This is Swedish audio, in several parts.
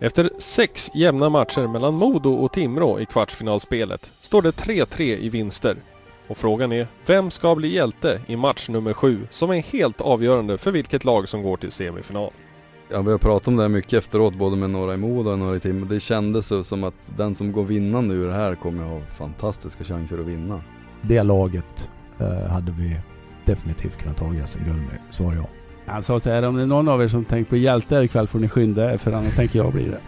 Efter sex jämna matcher mellan Modo och Timrå i kvartsfinalspelet står det 3-3 i vinster. Och frågan är, vem ska bli hjälte i match nummer sju som är helt avgörande för vilket lag som går till semifinal? Ja, vi har pratat om det här mycket efteråt, både med några i Modo och några i Timrå. Det kändes som att den som går vinnande ur det här kommer att ha fantastiska chanser att vinna. Det laget eh, hade vi definitivt kunnat ta SM-guld med, svarar jag. Han sa till er, om det är någon av er som tänker på hjälte ikväll får ni skynda er för annars tänker jag bli det.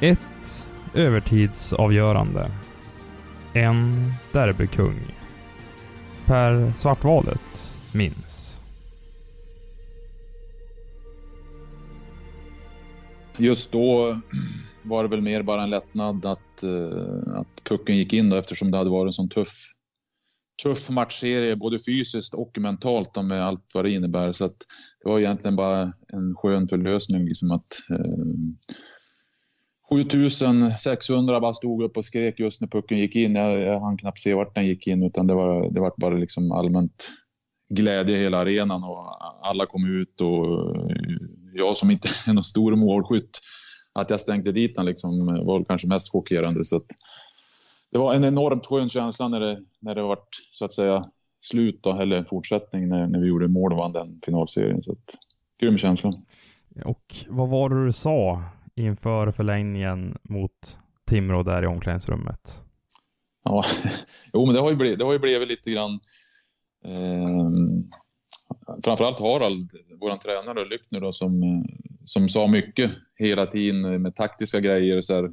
Ett övertidsavgörande. En derbykung. Per Svartvalet minns. Just då var det väl mer bara en lättnad att, uh, att pucken gick in då, eftersom det hade varit en sån tuff, tuff matchserie både fysiskt och mentalt med allt vad det innebär. Så att det var egentligen bara en skön förlösning liksom att eh, 7600 bara stod upp och skrek just när pucken gick in. Jag, jag hann knappt se vart den gick in utan det var, det var bara liksom allmänt glädje i hela arenan och alla kom ut och eh, jag som inte är någon stor målskytt, att jag stängde dit den liksom var kanske mest chockerande. Så att det var en enormt skön känsla när det, när det var så att säga slut då, eller fortsättning när, när vi gjorde mål och vann den finalserien. Så att, grym känsla. Och vad var det du sa inför förlängningen mot Timrå där i omklädningsrummet? Ja, jo men det har ju blivit, det har ju blivit lite grann eh, framförallt Harald, vår tränare Lyckner då, som, som sa mycket hela tiden med taktiska grejer. Så här,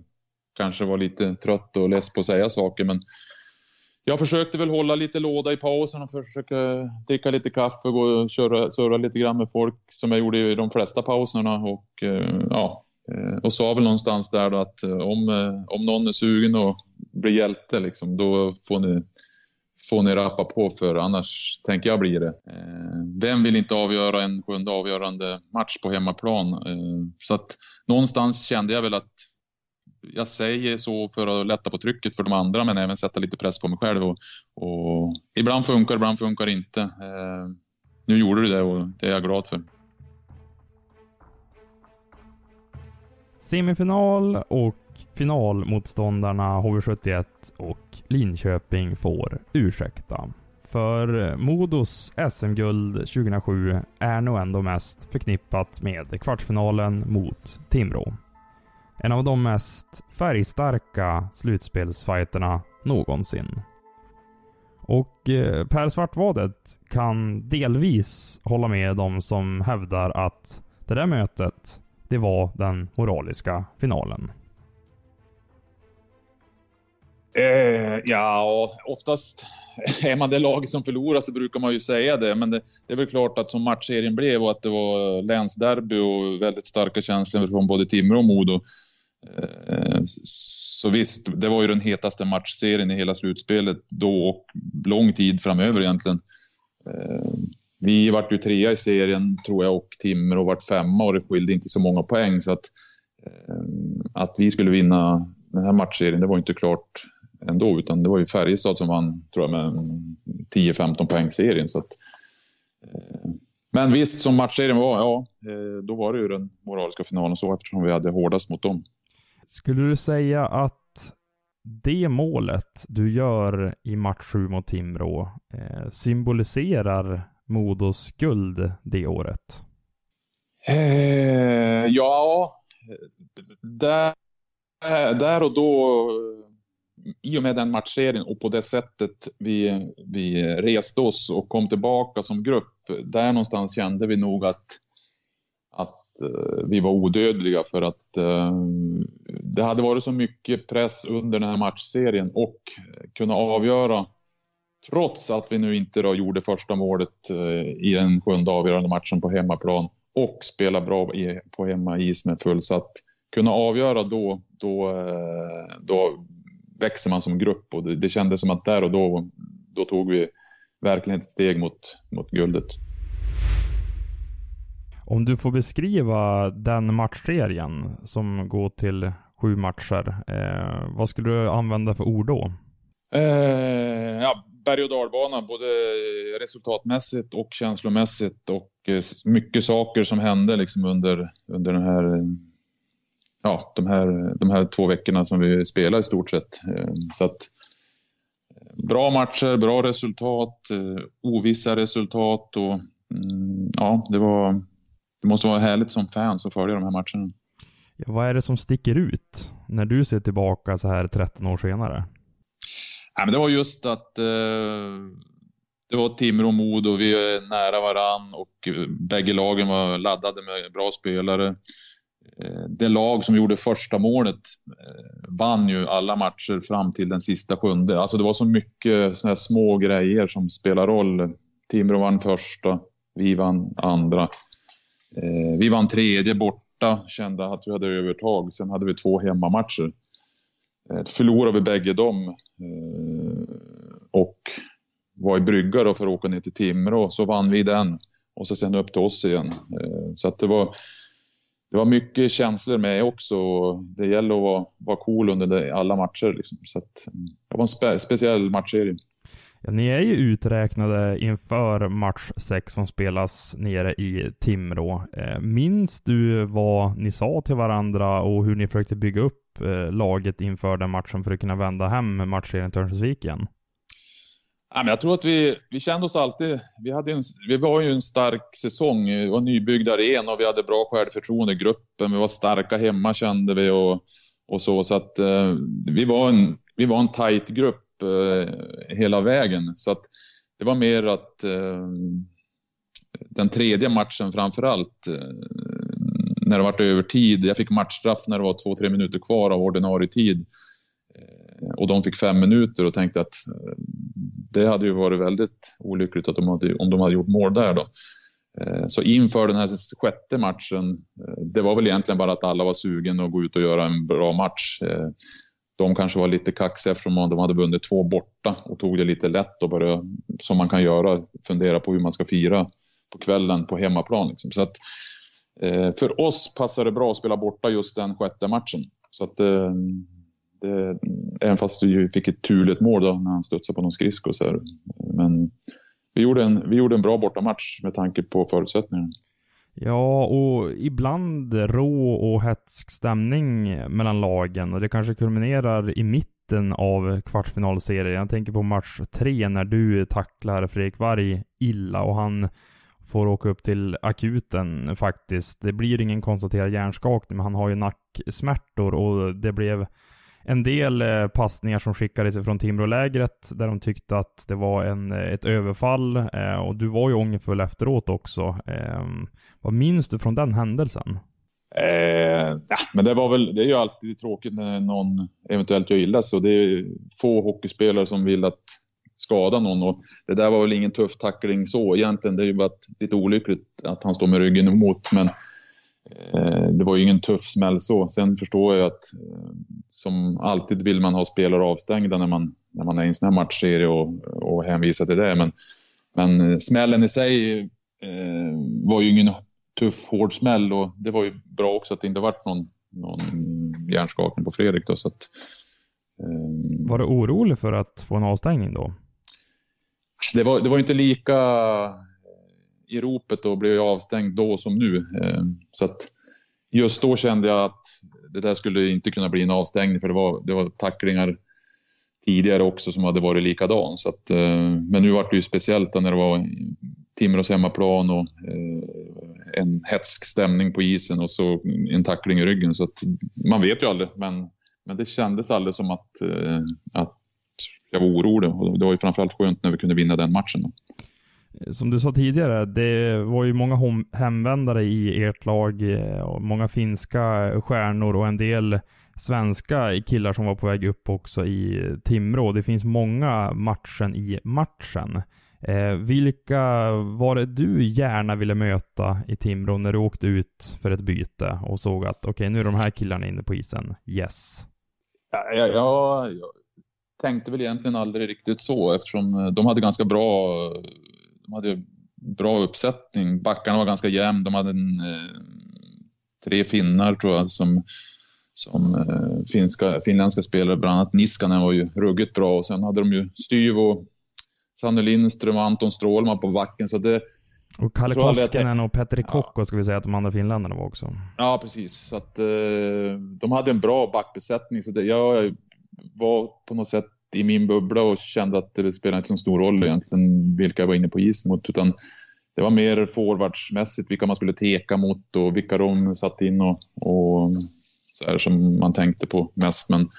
kanske var lite trött och less på att säga saker men jag försökte väl hålla lite låda i pausen och försöka dricka lite kaffe och gå och köra, surra lite grann med folk som jag gjorde i de flesta pauserna. Och, eh, ja, eh, och sa väl någonstans där då att eh, om, om någon är sugen att bli hjälte, liksom, då får ni, får ni rappa på för annars tänker jag bli det. Vem vill inte avgöra en sjunde avgörande match på hemmaplan? Så att någonstans kände jag väl att jag säger så för att lätta på trycket för de andra men även sätta lite press på mig själv. Och, och ibland funkar ibland funkar det inte. Eh, nu gjorde du det och det är jag glad för. Semifinal och finalmotståndarna HV71 och Linköping får ursäkta. För Modos SM-guld 2007 är nog ändå mest förknippat med kvartsfinalen mot Timrå. En av de mest färgstarka slutspelsfighterna någonsin. Och eh, Per Svartvadet kan delvis hålla med de som hävdar att det där mötet det var den moraliska finalen? Eh, ja, oftast är man det lag som förlorar så brukar man ju säga det. Men det, det är väl klart att som matchserien blev och att det var länsderby och väldigt starka känslor från både Timrå och Modo. Eh, så visst, det var ju den hetaste matchserien i hela slutspelet då och lång tid framöver egentligen. Eh, vi vart ju trea i serien tror jag och Timrå vart femma och det skilde inte så många poäng så att, eh, att vi skulle vinna den här matchserien det var inte klart ändå utan det var ju Färjestad som vann tror jag med 10-15 poäng serien så att, men visst, som matchserien var, ja, då var det ju den moraliska finalen så eftersom vi hade hårdast mot dem. Skulle du säga att det målet du gör i match 7 mot Timrå eh, symboliserar Modos guld det året? Eh, ja, där, där och då, i och med den matchserien och på det sättet vi, vi reste oss och kom tillbaka som grupp, där någonstans kände vi nog att, eh, Eh, vi var odödliga för att eh, det hade varit så mycket press under den här matchserien och kunna avgöra Trots att vi nu inte då gjorde första målet eh, i den sjunde avgörande matchen på hemmaplan och spela bra på hemmais med fullsatt. Kunna avgöra då, då, eh, då växer man som grupp och det, det kändes som att där och då, då tog vi verkligen ett steg mot, mot guldet. Om du får beskriva den matchserien som går till sju matcher, eh, vad skulle du använda för ord då? Eh, ja, berg och dalbana, både resultatmässigt och känslomässigt och eh, mycket saker som hände liksom under, under den här, ja, de, här, de här två veckorna som vi spelade i stort sett. Eh, så att, eh, bra matcher, bra resultat, eh, ovissa resultat och mm, ja, det var det måste vara härligt som fan att följa de här matcherna. Ja, vad är det som sticker ut när du ser tillbaka så här 13 år senare? Ja, men det var just att eh, det var Timrå och Modo, vi är nära varann och eh, bägge lagen var laddade med bra spelare. Eh, det lag som gjorde första målet eh, vann ju alla matcher fram till den sista sjunde. Alltså det var så mycket såna här små grejer som spelar roll. Timrå vann första, vi vann andra. Eh, vi vann tredje borta, kände att vi hade övertag. Sen hade vi två hemmamatcher. Eh, förlorade vi bägge dem eh, och var i brygga då för att åka ner till Timrå. Så vann vi den och så sen upp till oss igen. Eh, så att det var det var mycket känslor med också. Det gäller att vara, vara cool under alla matcher. Liksom. Så att, det var en spe, speciell matchserie. Ja, ni är ju uträknade inför match 6 som spelas nere i Timrå. Eh, minns du vad ni sa till varandra och hur ni försökte bygga upp eh, laget inför den matchen för att kunna vända hem matchserien till Örnsköldsvik igen? Ja, men jag tror att vi, vi kände oss alltid... Vi, hade en, vi var ju en stark säsong. Det var nybyggd arena och vi hade bra självförtroende i gruppen. Vi var starka hemma kände vi och, och så. Så att eh, vi, var en, vi var en tight grupp Eh, hela vägen. Så att det var mer att eh, den tredje matchen framför allt, eh, när det var övertid. Jag fick matchstraff när det var två, tre minuter kvar av ordinarie tid. Eh, och de fick fem minuter och tänkte att eh, det hade ju varit väldigt olyckligt att de hade, om de hade gjort mål där då. Eh, så inför den här sjätte matchen, eh, det var väl egentligen bara att alla var sugen att gå ut och göra en bra match. De kanske var lite kaxiga eftersom de hade vunnit två borta och tog det lite lätt och började, som man kan göra, fundera på hur man ska fira på kvällen på hemmaplan. Liksom. Så att, eh, för oss passade det bra att spela borta just den sjätte matchen. Så att, eh, det, även fast vi fick ett turligt mål då när han studsade på någon skridsko. Så här. Men vi gjorde, en, vi gjorde en bra bortamatch med tanke på förutsättningarna. Ja, och ibland rå och hetsk stämning mellan lagen och det kanske kulminerar i mitten av kvartsfinalserien. Jag tänker på match tre när du tacklar Fredrik Varg illa och han får åka upp till akuten faktiskt. Det blir ingen konstaterad hjärnskakning, men han har ju nacksmärtor och det blev en del eh, passningar som skickades från Timrålägret där de tyckte att det var en, eh, ett överfall eh, och du var ju ångerfull efteråt också. Eh, vad minns du från den händelsen? Eh, ja, men det var väl, det är ju alltid tråkigt när någon eventuellt gör illa sig. Det är få hockeyspelare som vill att skada någon och det där var väl ingen tuff tackling så egentligen. Det är ju bara lite olyckligt att han står med ryggen emot men det var ju ingen tuff smäll så. Sen förstår jag att eh, som alltid vill man ha spelare avstängda när man, när man är i en sån här matchserie och, och hänvisa till det. Men, men smällen i sig eh, var ju ingen tuff, hård smäll och det var ju bra också att det inte varit någon, någon hjärnskakning på Fredrik. Då, så att, eh, var du orolig för att få en avstängning då? Det var, det var inte lika i ropet och blev avstängd då som nu. Eh, så att just då kände jag att det där skulle inte kunna bli en avstängning för det var, det var tacklingar tidigare också som hade varit likadan. Så att, eh, men nu var det ju speciellt när det var Timrås hemmaplan och eh, en hetsk stämning på isen och så en tackling i ryggen. Så att man vet ju aldrig, men, men det kändes aldrig som att, eh, att jag var orolig. Och det var ju framförallt skönt när vi kunde vinna den matchen. Som du sa tidigare, det var ju många hemvändare i ert lag. Eh, och många finska stjärnor och en del svenska killar som var på väg upp också i Timrå. Det finns många matchen i matchen. Eh, vilka var det du gärna ville möta i Timrå när du åkte ut för ett byte och såg att okej, okay, nu är de här killarna inne på isen. Yes. Ja, ja, ja, tänkte väl egentligen aldrig riktigt så eftersom de hade ganska bra, de hade bra uppsättning. Backarna var ganska jämn. De hade en, eh, tre finnar tror jag som, som eh, finska, finländska spelare. Bland annat Niskanen var ju ruggigt bra och sen hade de ju Styvo, Sanne Lindström och Anton Strålman på backen. Så det, Och Kalle Koskinen och Petteri Kokko ska vi säga att de andra finländarna var också. Ja, precis. Så att, eh, de hade en bra backbesättning. Så det, jag var på något sätt i min bubbla och kände att det spelade inte så stor roll egentligen vilka jag var inne på isen mot. Utan det var mer forwardsmässigt vilka man skulle teka mot och vilka de satt in och, och så här som man tänkte på mest. Men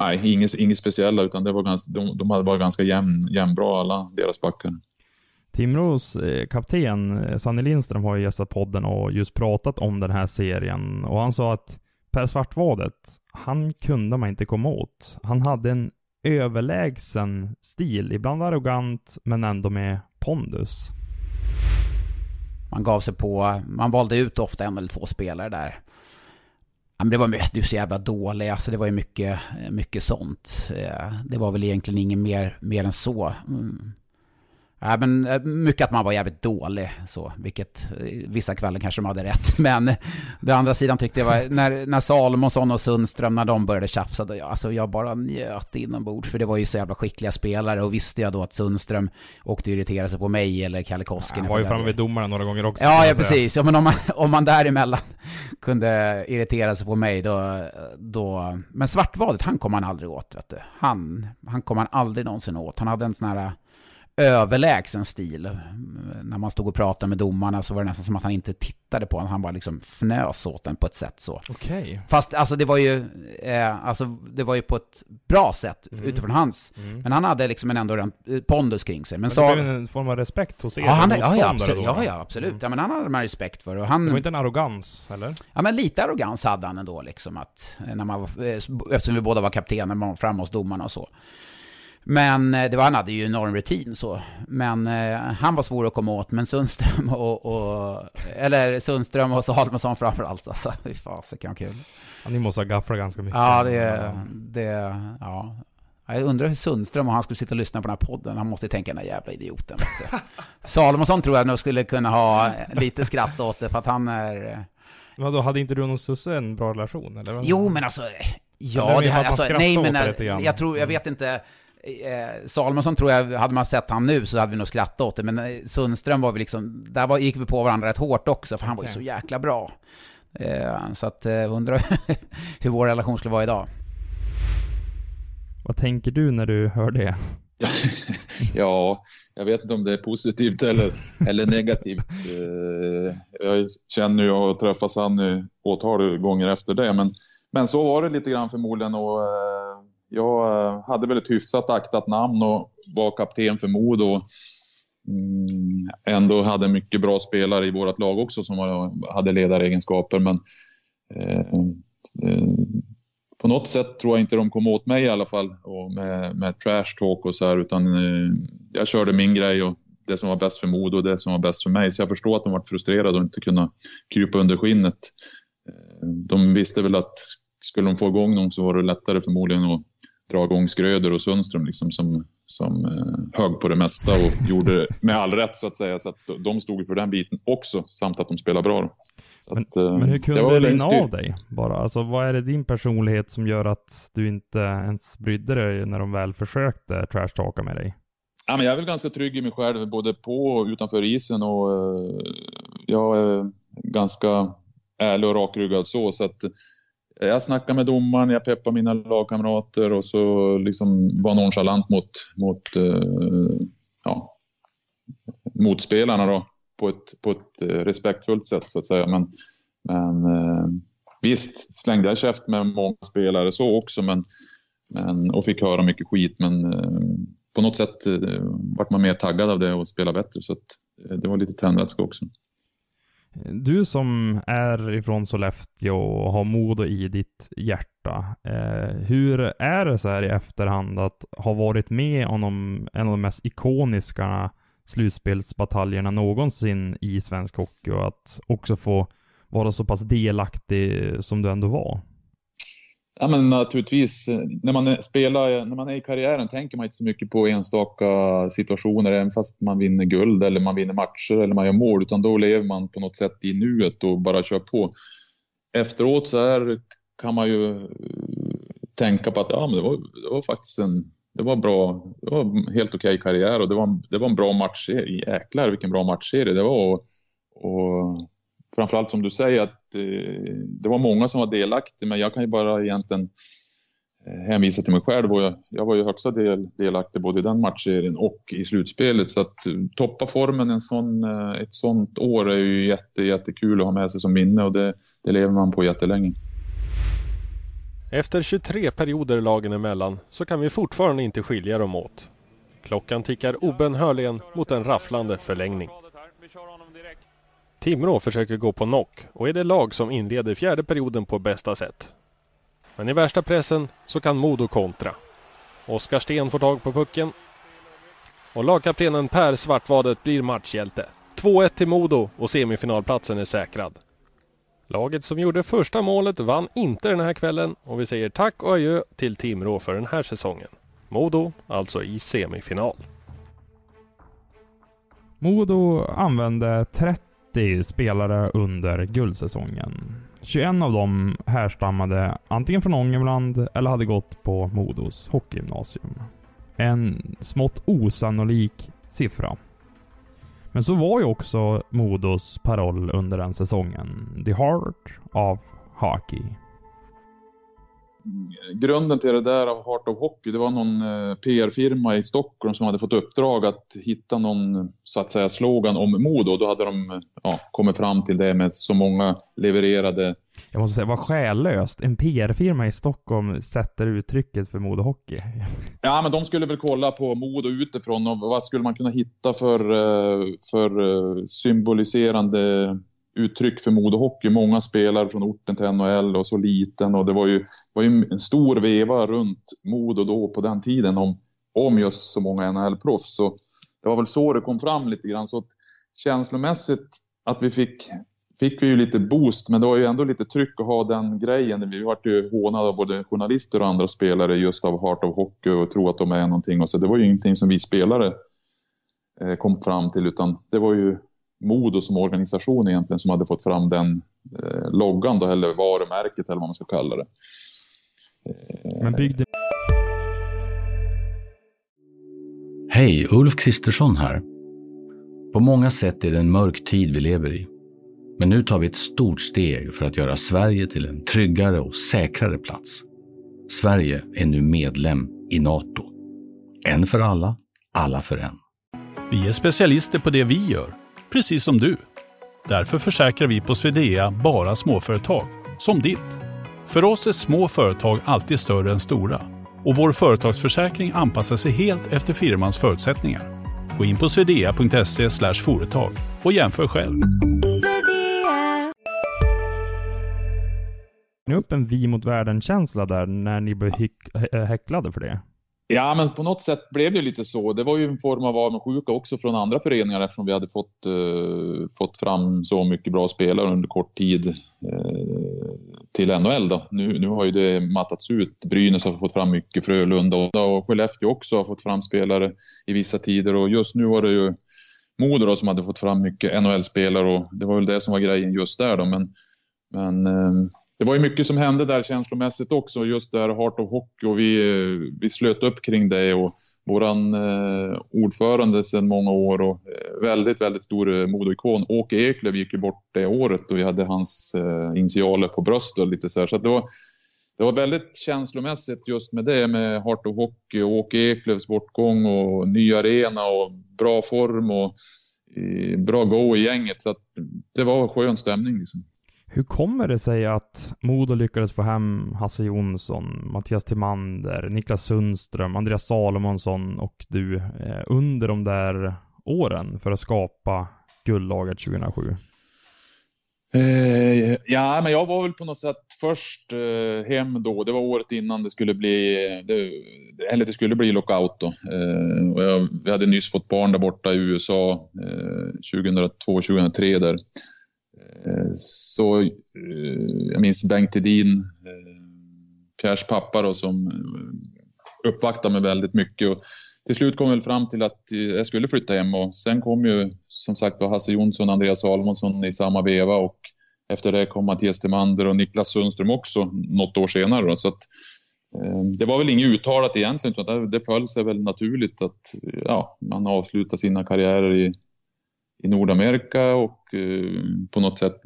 nej, inget, inget speciella utan det var ganska, de, de hade varit ganska jämn, jämnbra alla deras backar. Timrås eh, kapten eh, Sanne Lindström har ju gästat podden och just pratat om den här serien och han sa att Per Svartvadet, han kunde man inte komma åt. Han hade en överlägsen stil, ibland arrogant men ändå med pondus. Man gav sig på, man valde ut ofta en eller två spelare där. Men det var mycket, du är så jävla dålig, alltså det var ju mycket, mycket sånt. Eh, det var väl egentligen inget mer, mer än så. Mm. Ja, men eh, mycket att man var jävligt dålig, så, vilket eh, vissa kvällar kanske de hade rätt. Men det andra sidan tyckte jag var, när, när Salomonsson och Sundström, när de började tjafsa, då jag, alltså jag bara njöt inombords. För det var ju så jävla skickliga spelare och visste jag då att Sundström åkte irritera sig på mig eller Kalle Koskinen. Han var ju framme vid domarna några gånger också. Ja, ja precis. Ja, men om man, om man däremellan kunde irritera sig på mig då, då... Men Svartvadet, han kom man aldrig åt, vet du. Han, han kom man aldrig någonsin åt. Han hade en sån här överlägsen stil. När man stod och pratade med domarna så var det nästan som att han inte tittade på honom. Han bara liksom fnös åt den på ett sätt så. Okej. Fast alltså det var ju, eh, alltså, det var ju på ett bra sätt Mm. utifrån hans. Mm. Men han hade liksom en ändå en pondus kring sig. Men, Men det blev en form av respekt hos er Ja, han, ja, ja, absolut, ja, ja, absolut. Mm. Ja, men han hade man respekt för. Och han, Det var inte en arrogans, eller? Ja, men lite arrogans hade han ändå, liksom att eh, när man eh, eftersom vi båda var kaptener, man framme hos domarna och så. Men eh, det var, han hade ju enorm rutin så. Men eh, han var svår att komma åt, men Sundström och, och eller Sundström och Salomonsson framförallt alltså. Fy fasiken vad kul. Ja, ni måste ha gafflat ganska mycket. Ja, det, det, ja. Jag undrar hur Sundström, om han skulle sitta och lyssna på den här podden, han måste ju tänka den där jävla idioten. Salomonsson tror jag nog skulle kunna ha lite skratt åt det, för att han är... Men då hade inte du och någon Susse en bra relation, eller? Jo, men alltså... Ja, det här, alltså, nej men det eh, jag tror, jag Mm. vet inte. Eh, Salomonsson tror jag, hade man sett han nu så hade vi nog skrattat åt det, men eh, Sundström var vi liksom, där var, gick vi på varandra rätt hårt också, för han var ju så jäkla bra. Eh, så att, eh, undrar hur vår relation skulle vara idag. Vad tänker du när du hör det? Ja, jag vet inte om det är positivt eller, eller negativt. Eh, Jag känner ju och träffat Sanny åtal gånger efter det, men, men så var det lite grann förmodligen. Och, eh, jag eh, hade väl ett hyfsat aktat namn och var kapten för Modo. och, ändå hade mycket bra spelare i vårt lag också som hade ledaregenskaper, men eh, eh, på något sätt tror jag inte de kom åt mig i alla fall och med, med trash talk och så här utan jag körde min grej och det som var bäst för Modo och det som var bäst för mig. Så jag förstår att de var frustrerade och inte kunna krypa under skinnet. De visste väl att skulle de få igång någon så var det lättare förmodligen att dra igång Skröder och Sundström liksom som, som eh, hög på det mesta och gjorde det med all rätt så att säga. Så att de stod för den biten också samt att de spelade bra. Men, att, eh, men hur kunde det rinna av dig? Bara, alltså vad är det din personlighet som gör att du inte ens brydde dig när de väl försökte trashtalka med dig? Ja, men jag är väl ganska trygg i mig själv, både på och utanför isen. Och, eh, jag är ganska ärlig och rakryggad så. så att jag snackar med domaren, jag peppar mina lagkamrater och så liksom var nonchalant mot, mot eh, ja, motspelarna då, på ett, på ett eh, respektfullt sätt så att säga. Men, men eh, visst slängde jag käft med många spelare så också men, men, och fick höra mycket skit. Men på något sätt eh, vart man mer taggad av det och spelade bättre. Så att, det var lite tändvätska också. Du som är ifrån Sollefteå och har Modo i ditt hjärta. Eh, hur är det så här i efterhand att ha varit med om de, en av de mest ikoniska slutspelsbataljerna någonsin i svensk hockey och att också få vara så pass delaktig som du ändå var? Ja, men naturligtvis. Eh, när man, spelar, när man är i karriären tänker man inte så mycket på enstaka situationer, även fast man vinner guld eller man vinner matcher eller man gör mål, utan då lever man på något sätt i nuet och bara kör på. Efteråt så här kan man ju eh, tänka på att ja, men det, var, det var faktiskt en det var bra. Det var en helt okej okay karriär och det var, det var en bra matchserie. Jäklar vilken bra matchserie det var. Och, och framförallt som du säger att eh, det var många som var delaktiga, men jag kan ju bara egentligen eh, hänvisa till mig själv och jag, jag var ju högsta del delaktig både i den matchserien och i slutspelet. Så att eh, toppa formen en sån, eh, ett sånt år är ju jätte, jättekul att ha med sig som minne och det, det lever man på jättelänge. Efter 23 perioder lagen emellan så kan vi fortfarande inte skilja dem åt. Klockan tickar obönhörligen mot en rafflande förlängning. Timrå försöker gå på knock och är det lag som inleder fjärde perioden på bästa sätt. Men i värsta pressen så kan Modo kontra. Oskar Sten får tag på pucken. Och lagkaptenen Per Svartvadet blir matchhjälte. 2-1 till Modo och semifinalplatsen är säkrad. Laget som gjorde första målet vann inte den här kvällen och vi säger tack och adjö till Timrå för den här säsongen. Modo alltså i semifinal. Modo använde 30 spelare under guldsäsongen. 21 av dem härstammade antingen från Ångermanland eller hade gått på Modos hockeygymnasium. En smått osannolik siffra. Men så var ju också Modos paroll under den säsongen. The Heart of Hockey. Grunden till det där av Heart of Hockey, det var någon eh, PR-firma i Stockholm som hade fått uppdrag att hitta någon, så att säga, slogan om Modo. Då hade de ja, kommit fram till det med så många levererade jag måste säga, vad själlöst. En PR-firma i Stockholm sätter uttrycket för Modo Hockey. Ja, men de skulle väl kolla på Modo utifrån och vad skulle man kunna hitta för, eh, för eh, symboliserande uttryck för Modo Hockey. Många spelare från orten till NHL och så liten och det var ju, var ju en stor veva runt Modo då på den tiden om, om just så många NHL-proffs. Så det var väl så det kom fram lite grann. Så att känslomässigt att vi fick fick vi ju lite boost, men det var ju ändå lite tryck att ha den grejen. Vi vart ju hånade av både journalister och andra spelare just av Heart of Hockey och tro att de är någonting. Och så det var ju ingenting som vi spelare eh, kom fram till, utan det var ju Modo som organisation egentligen som hade fått fram den eh, loggan då, eller varumärket eller vad man ska kalla det. Eh, men byggde... Hej, Ulf Kristersson här. På många sätt är det en mörk tid vi lever i. Men nu tar vi ett stort steg för att göra Sverige till en tryggare och säkrare plats. Sverige är nu medlem i Nato. En för alla, alla för en. Vi är specialister på det vi gör, precis som du. Därför försäkrar vi på Swedea bara småföretag, som ditt. För oss är små företag alltid större än stora och vår företagsförsäkring anpassar sig helt efter firmans förutsättningar. Gå in på swedea.se företag och jämför själv ni upp en vi mot världen-känsla där när ni blev häcklade för det? Ja, men på något sätt blev det lite så. Det var ju en form av avundsjuka också från andra föreningar eftersom vi hade fått, uh, fått fram så mycket bra spelare under kort tid uh, till NHL. Då. Nu, nu har ju det mattats ut. Brynäs har fått fram mycket, Frölunda och, och Skellefteå också har fått fram spelare i vissa tider och just nu var det ju Modo som hade fått fram mycket NHL-spelare och det var väl det som var grejen just där då. Men, men uh, det var ju mycket som hände där känslomässigt också, just det här Heart of Hockey och vi, vi slöt upp kring det och våran eh, ordförande sedan många år och eh, väldigt, väldigt stor eh, modeikon, Åke Eklöf gick ju bort det året och vi hade hans eh, initialer på bröstet och lite så här. Så det var, det var väldigt känslomässigt just med det med Heart of Hockey och Åke Eklöfs bortgång och ny arena och bra form och eh, bra go i gänget. Så det var skön stämning liksom. Hur kommer det sig att Modo lyckades få hem Hasse Jonsson, Mattias Timander, Niklas Sundström, Andreas Salomonsson och du eh, under de där åren för att skapa guldlaget 2007? Eh, ja, men jag var väl på något sätt först eh, hem då. Det var året innan det skulle bli, det, eller det skulle bli lockout då. Eh, och jag, vi hade nyss fått barn där borta i USA 2002-2003 eh, där. Eh, så eh, jag minns Bengt Hedin, eh, Pierres pappa då, som uppvaktade mig väldigt mycket. Och till slut kom jag fram till att jag skulle flytta hem och sen kom ju som sagt Hasse Jonsson och Andreas Salomonsson i samma veva och efter det kom Mattias Timander och Niklas Sundström också något år senare. Då, så att, det var väl inget uttalat egentligen, utan det föll sig väl naturligt att ja, man avslutar sina karriärer i, i Nordamerika och eh, på något sätt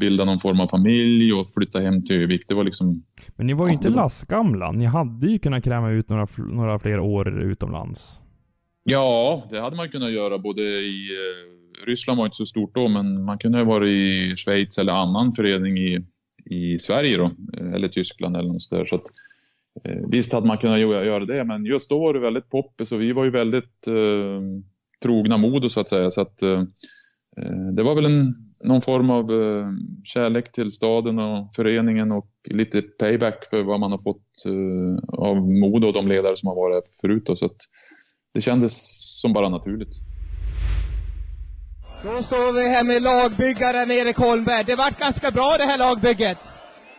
bilda någon form av familj och flytta hem till Övik. Det var liksom... Men ni var ju inte lastgamla. Ni hade ju kunnat kräma ut några, några fler år utomlands. Ja, det hade man kunnat göra både i... Eh, Ryssland var inte så stort då, men man kunde ha varit i Schweiz eller annan förening i, i Sverige då, eller Tyskland eller något där. Så att, eh, visst hade man kunnat göra det, men just då var det väldigt poppis och vi var ju väldigt eh, trogna Modo så att säga. Så att, eh, eh, det var väl en, någon form av eh, kärlek till staden och föreningen och lite payback för vad man har fått eh, av Modo och de ledare som har varit här förut. Då, så att det kändes som bara naturligt. Då står vi här med lagbyggaren Erik Holmberg. Det vart ganska bra det här lagbygget.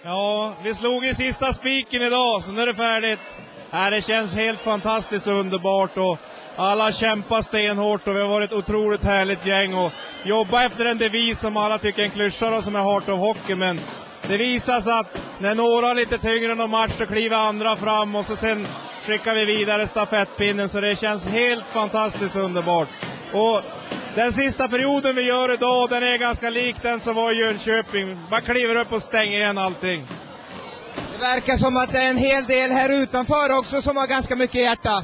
Ja, vi slog i sista spiken idag, så nu är det färdigt. Nej, det känns helt fantastiskt och underbart och alla kämpar stenhårt och vi har varit ett otroligt härligt gäng och jobba efter en devis som alla tycker är en klyscha som är Heart of Hockey. Men det visar sig att när några är lite tyngre än någon match, då kliver andra fram och så sen skickar vi vidare stafettpinnen. Så det känns helt fantastiskt underbart. Och den sista perioden vi gör idag, den är ganska lik den som var i Jönköping. Man kliver upp och stänger igen allting. Det verkar som att det är en hel del här utanför också som har ganska mycket hjärta.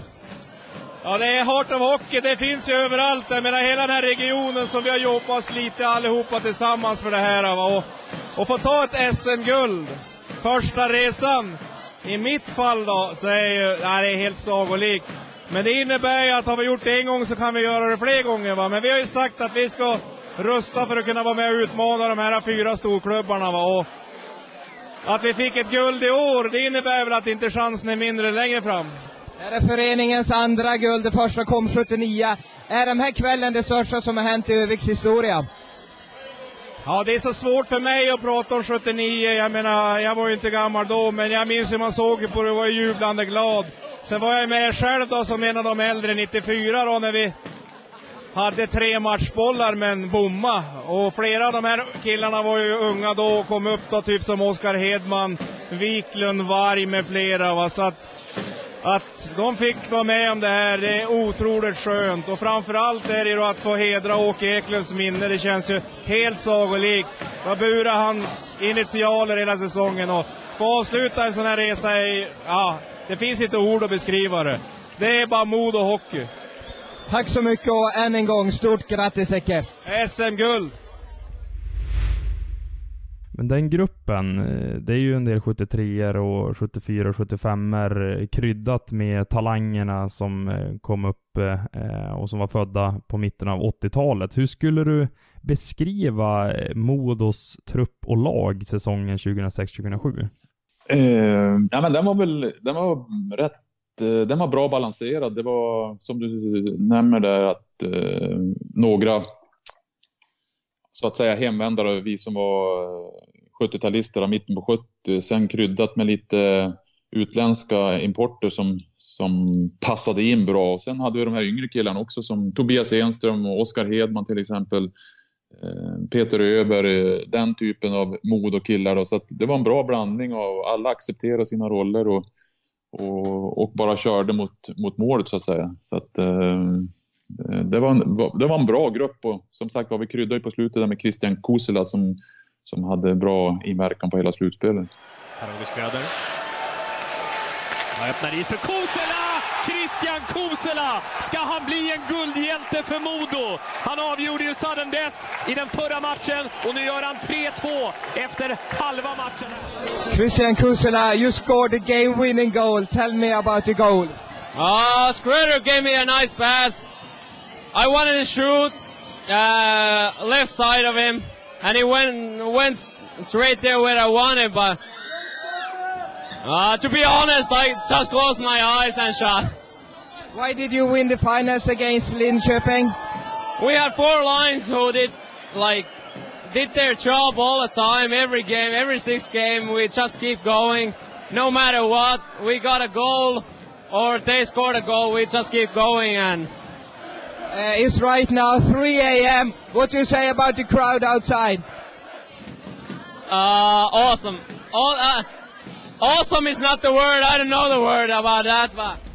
Ja, det är Heart of Hockey, det finns ju överallt. Jag menar hela den här regionen som vi har jobbat lite allihopa tillsammans för det här. Va? Och, och få ta ett SM-guld, första resan. I mitt fall då, så är ju, ja, det är helt sagolikt. Men det innebär ju att har vi gjort det en gång så kan vi göra det fler gånger. Va? Men vi har ju sagt att vi ska rusta för att kunna vara med och utmana de här fyra storklubbarna. Va? Och att vi fick ett guld i år, det innebär väl att inte chansen är mindre längre fram. Det är föreningens andra guld, det första kom 79. Är den här kvällen det största som har hänt i Öviks historia? Ja, det är så svårt för mig att prata om 79. Jag menar, jag var ju inte gammal då, men jag minns hur man såg på det och var jublande glad. Sen var jag med själv då som en av de äldre 94 då när vi hade tre matchbollar men bomma. Och flera av de här killarna var ju unga då och kom upp då, typ som Oskar Hedman, Wiklund, Varg med flera. Va? Så att att de fick vara med om det här, det är otroligt skönt. Och framförallt är det då att få hedra Åke Eklunds minne, det känns ju helt sagolikt. Jag burat hans initialer hela säsongen och få avsluta en sån här resa i, ja, det finns inte ord att beskriva det. Det är bara mod och hockey. Tack så mycket och än en gång stort grattis Ecke! SM-guld! Men den gruppen, eh, det är ju en del 73 och 74 och 75 er kryddat med talangerna som eh, kom upp eh, och som var födda på mitten av 80-talet. Hur skulle du beskriva Modos trupp och lag säsongen 2006-2007? Eh, ja, men den var väl den var rätt Eh, den var bra balanserad. Det var som du nämner där att eh, några så att säga hemvändare, vi som var eh, 70-talister av mitten på 70, sen kryddat med lite utländska importer som, som passade in bra. Och sen hade vi de här yngre killarna också som Tobias Enström och Oskar Hedman till exempel. Eh, Peter Öberg, den typen av mod och killar. Då. Så det var en bra blandning av alla accepterade sina roller och, och, och, bara körde mot, mot målet så att säga. Så att, eh, det, var en, det var en bra grupp och som sagt var vi kryddade på slutet där med Christian Kusela som, som hade bra inverkan på hela slutspelet. Här har vi Skräder. Han öppnar is för Kusela! Christian Kusela! Ska han bli en guldhjälte för Modo? Han avgjorde ju sudden death i den förra matchen och nu gör han 3-2 efter halva matchen. Christian Kusela, you scored the game winning goal. Tell me about the goal. Ah, uh, Skräder gave me a nice pass. I wanted to shoot uh, left side of him, and he went went straight there where I wanted. But uh, to be honest, I just closed my eyes and shot. Why did you win the finals against Lin Linköping? We had four lines who did like did their job all the time, every game, every six game. We just keep going. no matter what, we got a goal or they scored a goal, we just keep going and Uh, it's right now 3 a.m. What do you say about the crowd outside? uh, awesome. All, uh, awesome is not the word. I don't know the word about that, but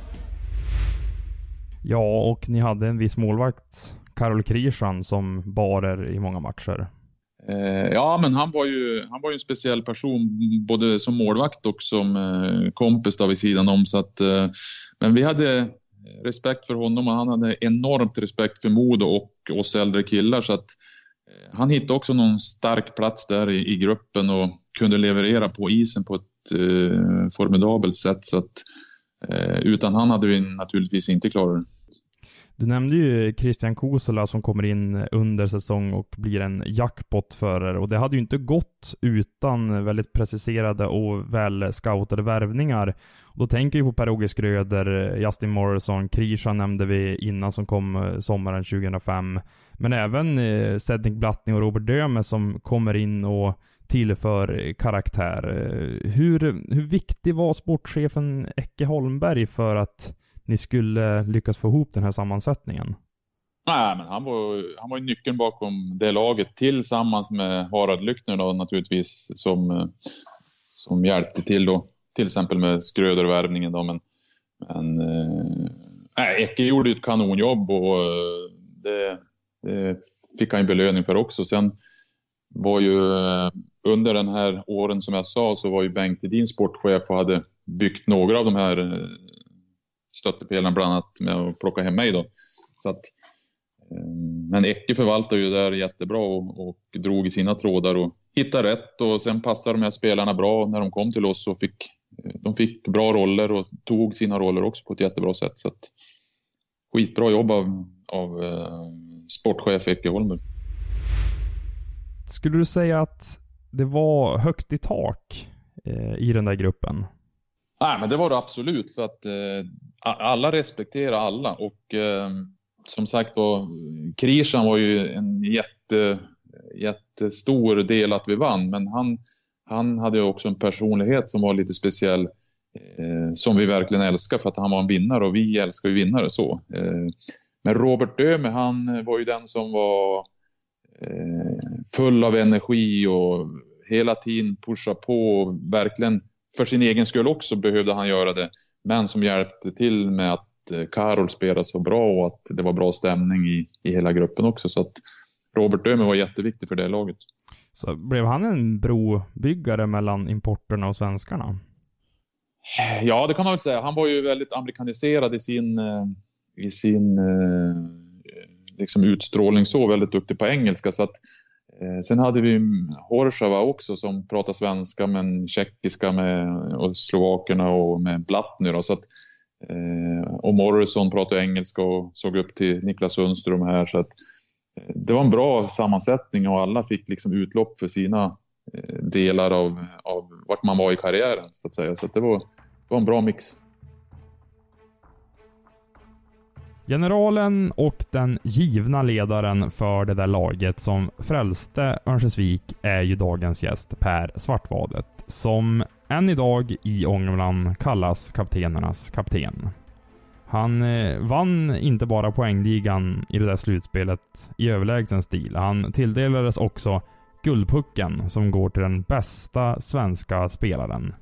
Ja, och ni hade en viss målvakt, Karol Krishan, som bar er i många matcher. Eh, ja, men han var, ju, han var ju en speciell person, både som målvakt och som eh, kompis då vid sidan om. Så att, eh, men vi hade respekt för honom och han hade enormt respekt för Modo och oss äldre killar. Så att, eh, han hittade också någon stark plats där i, i gruppen och kunde leverera på isen på ett eh, formidabelt sätt. Så att, eh, utan han hade vi naturligtvis inte klarat det. Du nämnde ju Christian Kosela som kommer in under säsong och blir en jackpot för er. Och det hade ju inte gått utan väldigt preciserade och väl scoutade värvningar. Och då tänker vi på Per-Åge Skröder, Justin Morrison, Krisha nämnde vi innan som kom eh, sommaren 2005. Men även eh, Cedric Blattning och Robert Döme som kommer in och tillför karaktär. Hur, hur viktig var sportchefen Ecke Holmberg för att ni skulle lyckas få ihop den här sammansättningen? Nej, men han var, han var ju nyckeln bakom det laget tillsammans med Harald Lyckner då naturligtvis som, som hjälpte till då. Till exempel med Skrödervärvningen då, men, men äh, Ecke gjorde ju ett kanonjobb och eh, det, det fick han ju belöning för också. Sen var ju eh, under den här åren som jag sa så var ju Bengt Edin sportchef och hade byggt några av de här eh, stöttepelarna bland annat med att plocka hem mig då. Så att, eh, men Ecke förvaltade ju det där jättebra och, och drog i sina trådar och hittade rätt och sen passade de här spelarna bra när de kom till oss och fick, de fick bra roller och tog sina roller också på ett jättebra sätt. Så att, skitbra jobb av, av eh, sportchef Ecke Holmberg. Skulle du säga att det var högt i tak eh, i den där gruppen? Nej, men det var det absolut för att eh, alla respekterar alla och eh, som sagt var, Krishan var ju en jätte, jättestor del att vi vann, men han, han hade ju också en personlighet som var lite speciell eh, som vi verkligen älskar för att han var en vinnare och vi älskar ju vinnare så. Eh, men Robert Döme, han eh, var ju den som var eh, full av energi och hela tiden pusha på och verkligen för sin egen skull också behövde han göra det. Men som hjälpte till med att Karol spelade så bra och att det var bra stämning i, i hela gruppen också. Så att Robert Döme var jätteviktig för det laget. Så blev han en brobyggare mellan importerna och svenskarna? Ja, det kan man väl säga. Han var ju väldigt amerikaniserad i sin, i sin liksom utstrålning så, väldigt duktig på engelska. Så att, eh, sen hade vi Horshava också som pratar svenska men tjeckiska med och slovakerna och med Blattner. Så att, eh, och Morrison pratade engelska och såg upp till Niklas Sundström här. Så att, eh, det var en bra sammansättning och alla fick liksom utlopp för sina delar av, av vart man var i karriären så att säga. Så att det, var, det var en bra mix. Generalen och den givna ledaren för det där laget som frälste Örnsköldsvik är ju dagens gäst Per Svartvadet, som än idag i Ångermanland kallas kaptenernas kapten. Han eh, vann inte bara poängligan i det där slutspelet i överlägsen stil. Han tilldelades också Guldpucken som går till den bästa svenska spelaren.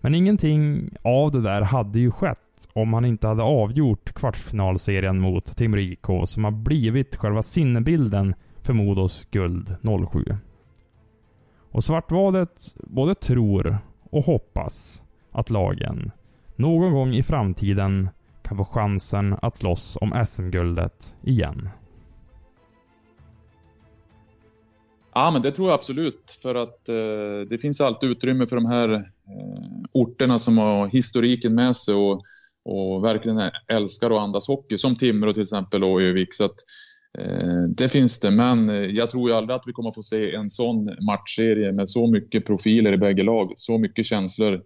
Men ingenting av det där hade ju skett om han inte hade avgjort kvartsfinalserien mot Timrå IK som har blivit själva sinnebilden för Modos guld 07. Och Svartvadet både tror och hoppas att lagen någon gång i framtiden kan få chansen att slåss om SM-guldet igen. Ja, men det tror jag absolut. För att eh, det finns alltid utrymme för de här eh, orterna som har historiken med sig och, och verkligen älskar att andas hockey. Som Timrå till exempel och Övik. Så att, eh, det finns det, men eh, jag tror ju aldrig att vi kommer få se en sån matchserie med så mycket profiler i bägge lag. Så mycket känslor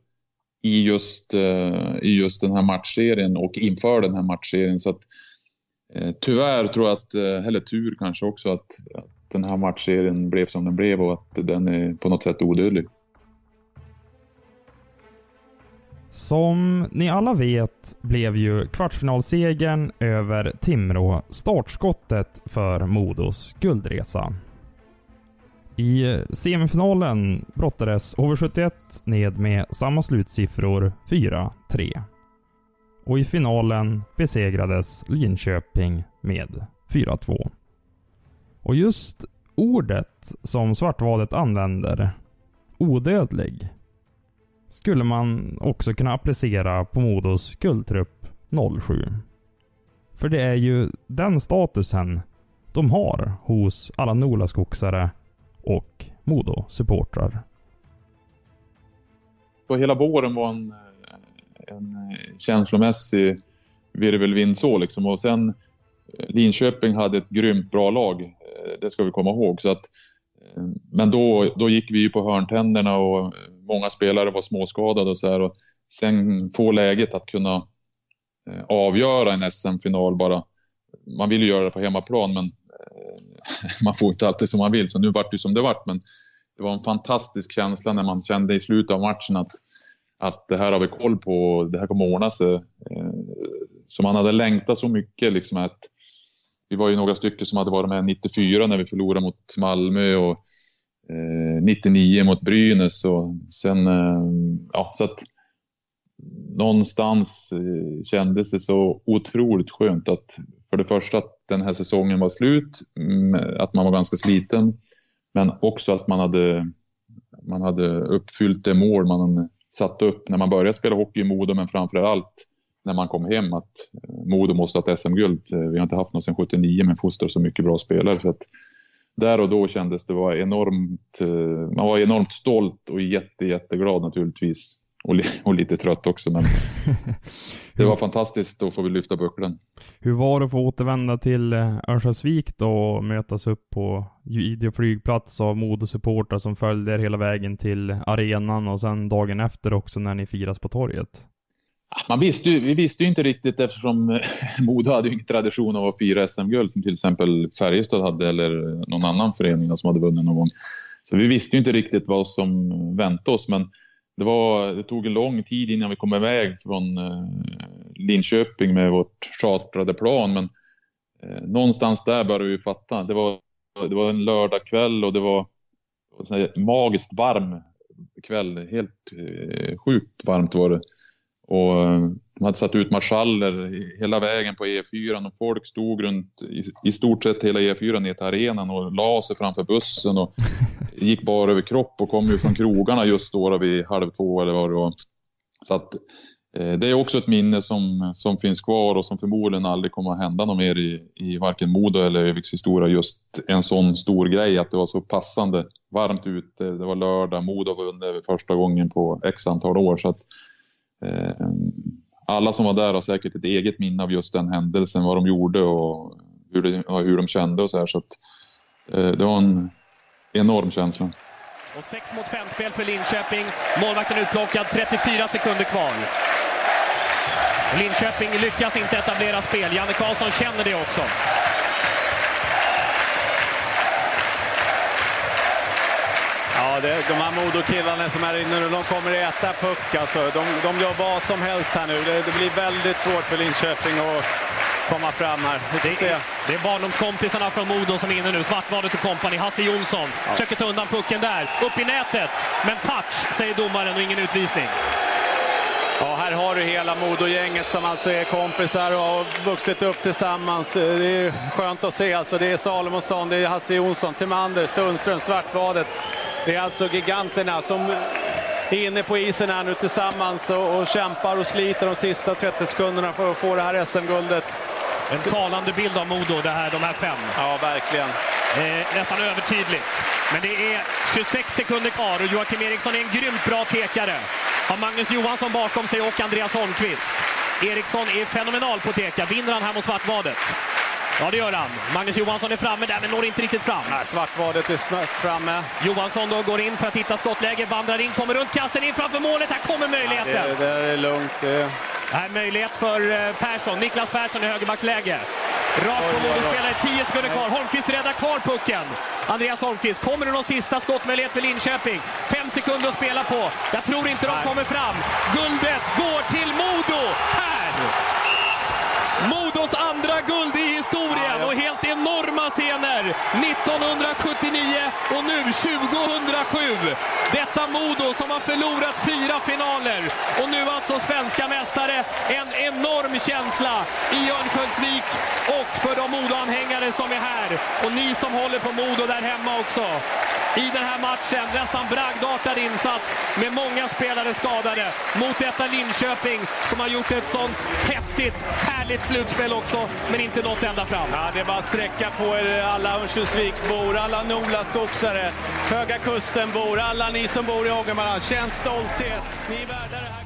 i just, eh, i just den här matchserien och inför den här matchserien. Så att, eh, tyvärr tror jag att, eh, eller tur kanske också, att, att den här matchserien blev som den blev och att den är på något sätt odödlig. Som ni alla vet blev ju kvartsfinalsegern över Timrå startskottet för Modos guldresa. I semifinalen brottades HV71 ned med samma slutsiffror 4-3. Och i finalen besegrades Linköping med 4-2. Och just ordet som Svartvadet använder, odödlig, skulle man också kunna applicera på Modos guldtrupp 07. För det är ju den statusen de har hos alla Nolaskogsare och Modo-supportrar. Hela våren var en, en känslomässig virvelvind så liksom. Och sen eh, Linköping hade ett grymt bra lag. Eh, det ska vi komma ihåg. Så att, eh, men då, då gick vi ju på hörntänderna och många spelare var småskadade och så här. Och sen få läget att kunna eh, avgöra en SM-final bara. Man vill ju göra det på hemmaplan men eh, man får inte alltid som man vill, så nu vart det som det vart. Men det var en fantastisk känsla när man kände i slutet av matchen att, att det här har vi koll på, det här kommer ordna sig. Eh, så man hade längtat så mycket. Liksom att vi var ju några stycken som hade varit med 94 när vi förlorade mot Malmö och Eh, 99 mot Brynäs och sen, eh, ja, så att någonstans eh, kändes det så otroligt skönt att för det första att den här säsongen var slut, mm, att man var ganska sliten, men också att man hade, man hade uppfyllt det mål man satte upp när man började spela hockey i Modo, men framför allt när man kom hem att Modo måste ha ett SM-guld. Vi har inte haft något sedan 79 men fostrar så mycket bra spelare. Så att där och då kändes det var enormt, eh, man var enormt stolt och jätte, jätteglad naturligtvis. Och, li och lite trött också men det var fantastiskt att få lyfta bucklan. Hur var det att få återvända till Örnsköldsvik då och mötas upp på Idö flygplats av Modosupportrar som följde er hela vägen till arenan och sen dagen efter också när ni firas på torget? Man visste ju, vi visste ju inte riktigt eftersom eh, Modo hade ju ingen tradition av att fira SM-guld som till exempel Färjestad hade eller någon annan förening som hade vunnit någon gång. Så vi visste ju inte riktigt vad som väntade oss men det, var, det tog en lång tid innan vi kom iväg från eh, Linköping med vårt chartrade plan men eh, någonstans där började vi fatta. Det var, det var en lördagkväll och det var, en magiskt varm kväll. Helt sjukt varmt var det. Och eh, de hade satt ut marschaller hela vägen på E4 och folk stod runt i, i stort sett hela E4 ner till arenan och la sig framför bussen och gick bara över kropp och kom ju från krogarna just då vid halv två eller vad det var. Så att eh, det är också ett minne som, som finns kvar och som förmodligen aldrig kommer att hända något mer i, i varken Modo eller Öviks historia. Just en sån stor grej att det var så passande varmt ute. Det var lördag, Modo var första gången på x antal år. Så att, Eh, alla som var där har säkert ett eget minne av just den händelsen, vad de gjorde och hur, det, hur de kände och så här. Så att, eh, det var en enorm känsla. Och 6 mot 5-spel för Linköping. Målvakten utplockad, 34 sekunder kvar. Linköping lyckas inte etablera spel. Janne Karlsson känner det också. Det, de här Modokillarna som är inne nu, de kommer att äta puck alltså. De, de gör vad som helst här nu. Det, det blir väldigt svårt för Linköping att komma fram här. Det är, det är barndomskompisarna från Modo som är inne nu. Svartvadet och kompani. Hasse Jonsson ja. försöker ta undan pucken där. Upp i nätet. Men touch, säger domaren och ingen utvisning. Ja, här har du hela Modo-gänget som alltså är kompisar och har vuxit upp tillsammans. Det är skönt att se. Alltså, det är Salomonsson, det är Hasse Jonsson, Timander, Sundström, Svartvadet. Det är alltså giganterna som är inne på isen här nu tillsammans och, och kämpar och sliter de sista 30 sekunderna för att få det här SM-guldet. En talande bild av Modo, det här, de här fem. Ja, verkligen. Eh, nästan övertydligt. Men det är 26 sekunder kvar och Joakim Eriksson är en grymt bra tekare. Har Magnus Johansson bakom sig och Andreas Holmqvist. Eriksson är fenomenal på teka. Vinner han här mot Svartvadet? Ja, det gör han. Magnus Johansson är framme där, men når inte riktigt fram. Nej, svartvadet är snart framme. Johansson då går in för att hitta skottläge, vandrar in, kommer runt kassen, in framför målet. Här kommer möjligheten. Ja, det, det är lugnt. Det... Här möjlighet för eh, Persson, Niklas Persson i högerbacksläge. Rakt på Modospelare, 10 sekunder kvar. Holmqvist räddar kvar pucken. Andreas Holmqvist, kommer det någon sista skottmöjlighet för Linköping? Fem sekunder att spela på. Jag tror inte de kommer fram. Guldet går till Modo! Här! Modos andra guld i historien och helt enorma scener. 1979 och nu 2007. Detta Modo som har förlorat fyra finaler och nu alltså svenska mästare. En enorm känsla i Örnsköldsvik och för de Modo-anhängare som är här. Och ni som håller på Modo där hemma också. I den här matchen, nästan bragdartad insats med många spelare skadade mot detta Linköping som har gjort ett sånt häftigt, härligt slutspel också, men inte nått ända fram. Ja, det är bara att sträcka på er eh, alla Örnsköldsviksbor, alla Nolaskogsare, Höga Kustenbor, alla ni som bor i Ångermanland. Känn stolthet. Ni är värda det här